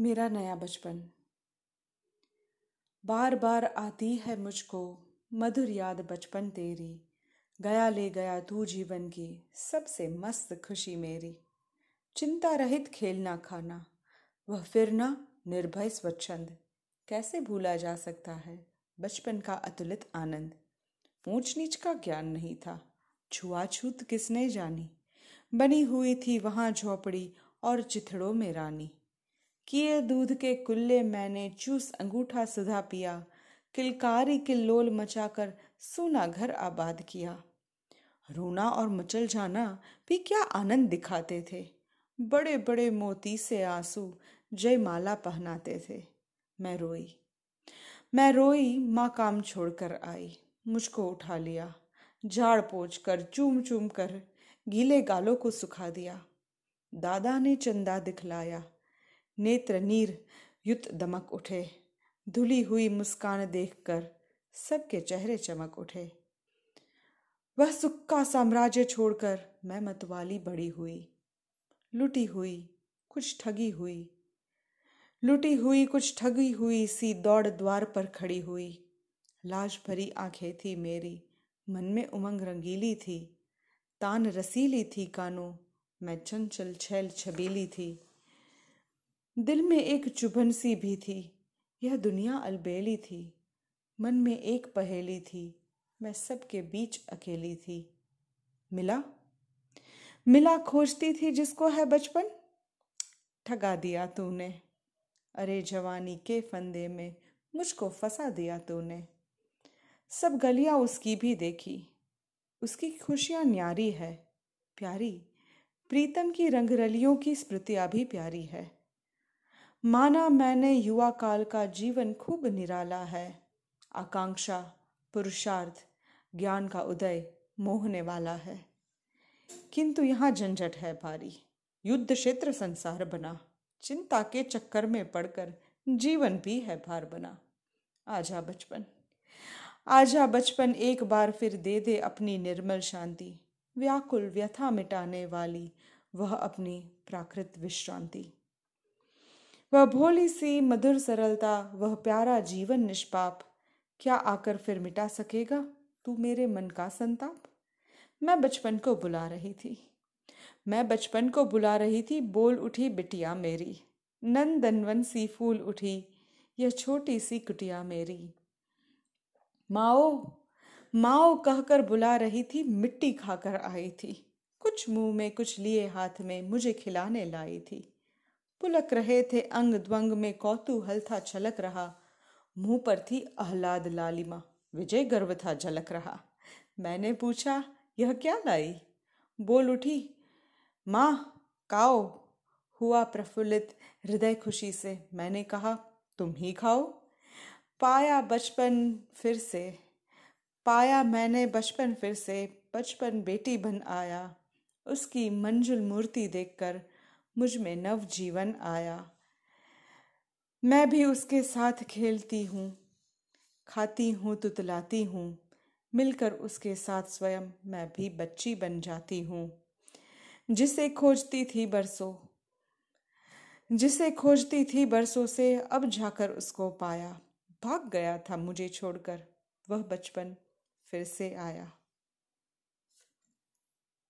मेरा नया बचपन। बार बार आती है मुझको मधुर याद बचपन तेरी। गया ले गया तू जीवन की सबसे मस्त खुशी मेरी। चिंता रहित खेलना खाना, वह फिरना निर्भय स्वच्छंद। कैसे भूला जा सकता है बचपन का अतुलित आनंद? ऊंच नीच का ज्ञान नहीं था, छुआछूत किसने जानी? बनी हुई थी वहाँ झोपड़ी और चिथड़ों में रानी। किए दूध के कुल्ले मैंने चूस अंगूठा सुधा पिया, किलकारी किल्लोल मचाकर सोना घर आबाद किया। रोना और मचल जाना भी क्या आनंद दिखाते थे। बड़े बड़े मोती से आँसू जयमाला पहनाते थे। मैं रोई। मैं रोई, माँ काम छोड़कर आई, मुझको उठा लिया, झाड़ पोछ कर चूम चूम कर, गीले गालों को सुखा दिया। दादा ने चंदा दिखलाया। नेत्र नीर युत दमक उठे। धुली हुई मुस्कान देखकर सबके चेहरे चमक उठे। वह सुक्का साम्राज्य छोड़कर मैं मतवाली बड़ी हुई। लुटी हुई, कुछ ठगी हुई। लुटी हुई, कुछ ठगी हुई, सी दौड़ द्वार पर खड़ी हुई। लाज भरी आँखें थी मेरी, मन में उमंग रंगीली थी। तान रसीली थी कानों, मैं चंचल छैल छबीली थी। दिल में एक चुभन सी भी थी। यह दुनिया अलबेली थी। मन में एक पहेली थी। मैं सबके बीच अकेली थी। मिला? मिला खोजती थी जिसको है बचपन? ठगा दिया तूने। अरे जवानी के फंदे में मुझको फंसा दिया तूने। सब गलियाँ उसकी भी देखी। उसकी खुशियाँ न्यारी है। प्यारी। प्रीतम की रंगरलियों की स्मृतियाँ भी प्यारी है। माना मैंने युवा काल का जीवन खूब निराला है। आकांक्षा, पुरुषार्थ, ज्ञान का उदय मोहने वाला है। किंतु यहाँ झंझट है भारी। युद्ध क्षेत्र संसार बना। चिंता के चक्कर में पड़कर जीवन भी है भार बना। आजा बचपन। आजा बचपन एक बार फिर दे दे अपनी निर्मल शांति। व्याकुल व्यथा मिटाने वाली वह अपनी प्राकृत विश्रांति। वह भोली सी मधुर सरलता, वह प्यारा जीवन निष्पाप। क्या आकर फिर मिटा सकेगा तू मेरे मन का संताप? मैं बचपन को बुला रही थी। मैं बचपन को बुला रही थी, बोल उठी बिटिया मेरी। नंदनवन सी फूल उठी, यह छोटी सी कुटिया मेरी। माओ माओ कहकर बुला रही थी, मिट्टी खाकर आई थी। कुछ मुँह में, कुछ लिए हाथ में मुझे खिलाने लाई थी। पुलक रहे थे अंग द्वंग में कौतूहल था छलक रहा। मुँह पर थी आह्लाद लालिमा। विजय गर्व था झलक रहा। मैंने पूछा, यह क्या लाई? बोल उठी, माँ काओ हुआ प्रफुल्लित हृदय खुशी से। मैंने कहा, तुम ही खाओ? पाया बचपन फिर से। पाया मैंने बचपन फिर से। बचपन बेटी बन आया। उसकी मंजुल मूर्ति देखकर मुझमें नव जीवन आया। मैं भी उसके साथ खेलती हूँ, खाती हूँ, तुतलाती हूँ, मिलकर उसके साथ स्वयं मैं भी बच्ची बन जाती हूँ। जिसे खोजती थी बरसों, जिसे खोजती थी बरसों से अब जाकर उसको पाया। भाग गया था मुझे छोड़कर, वह बचपन फिर से आया।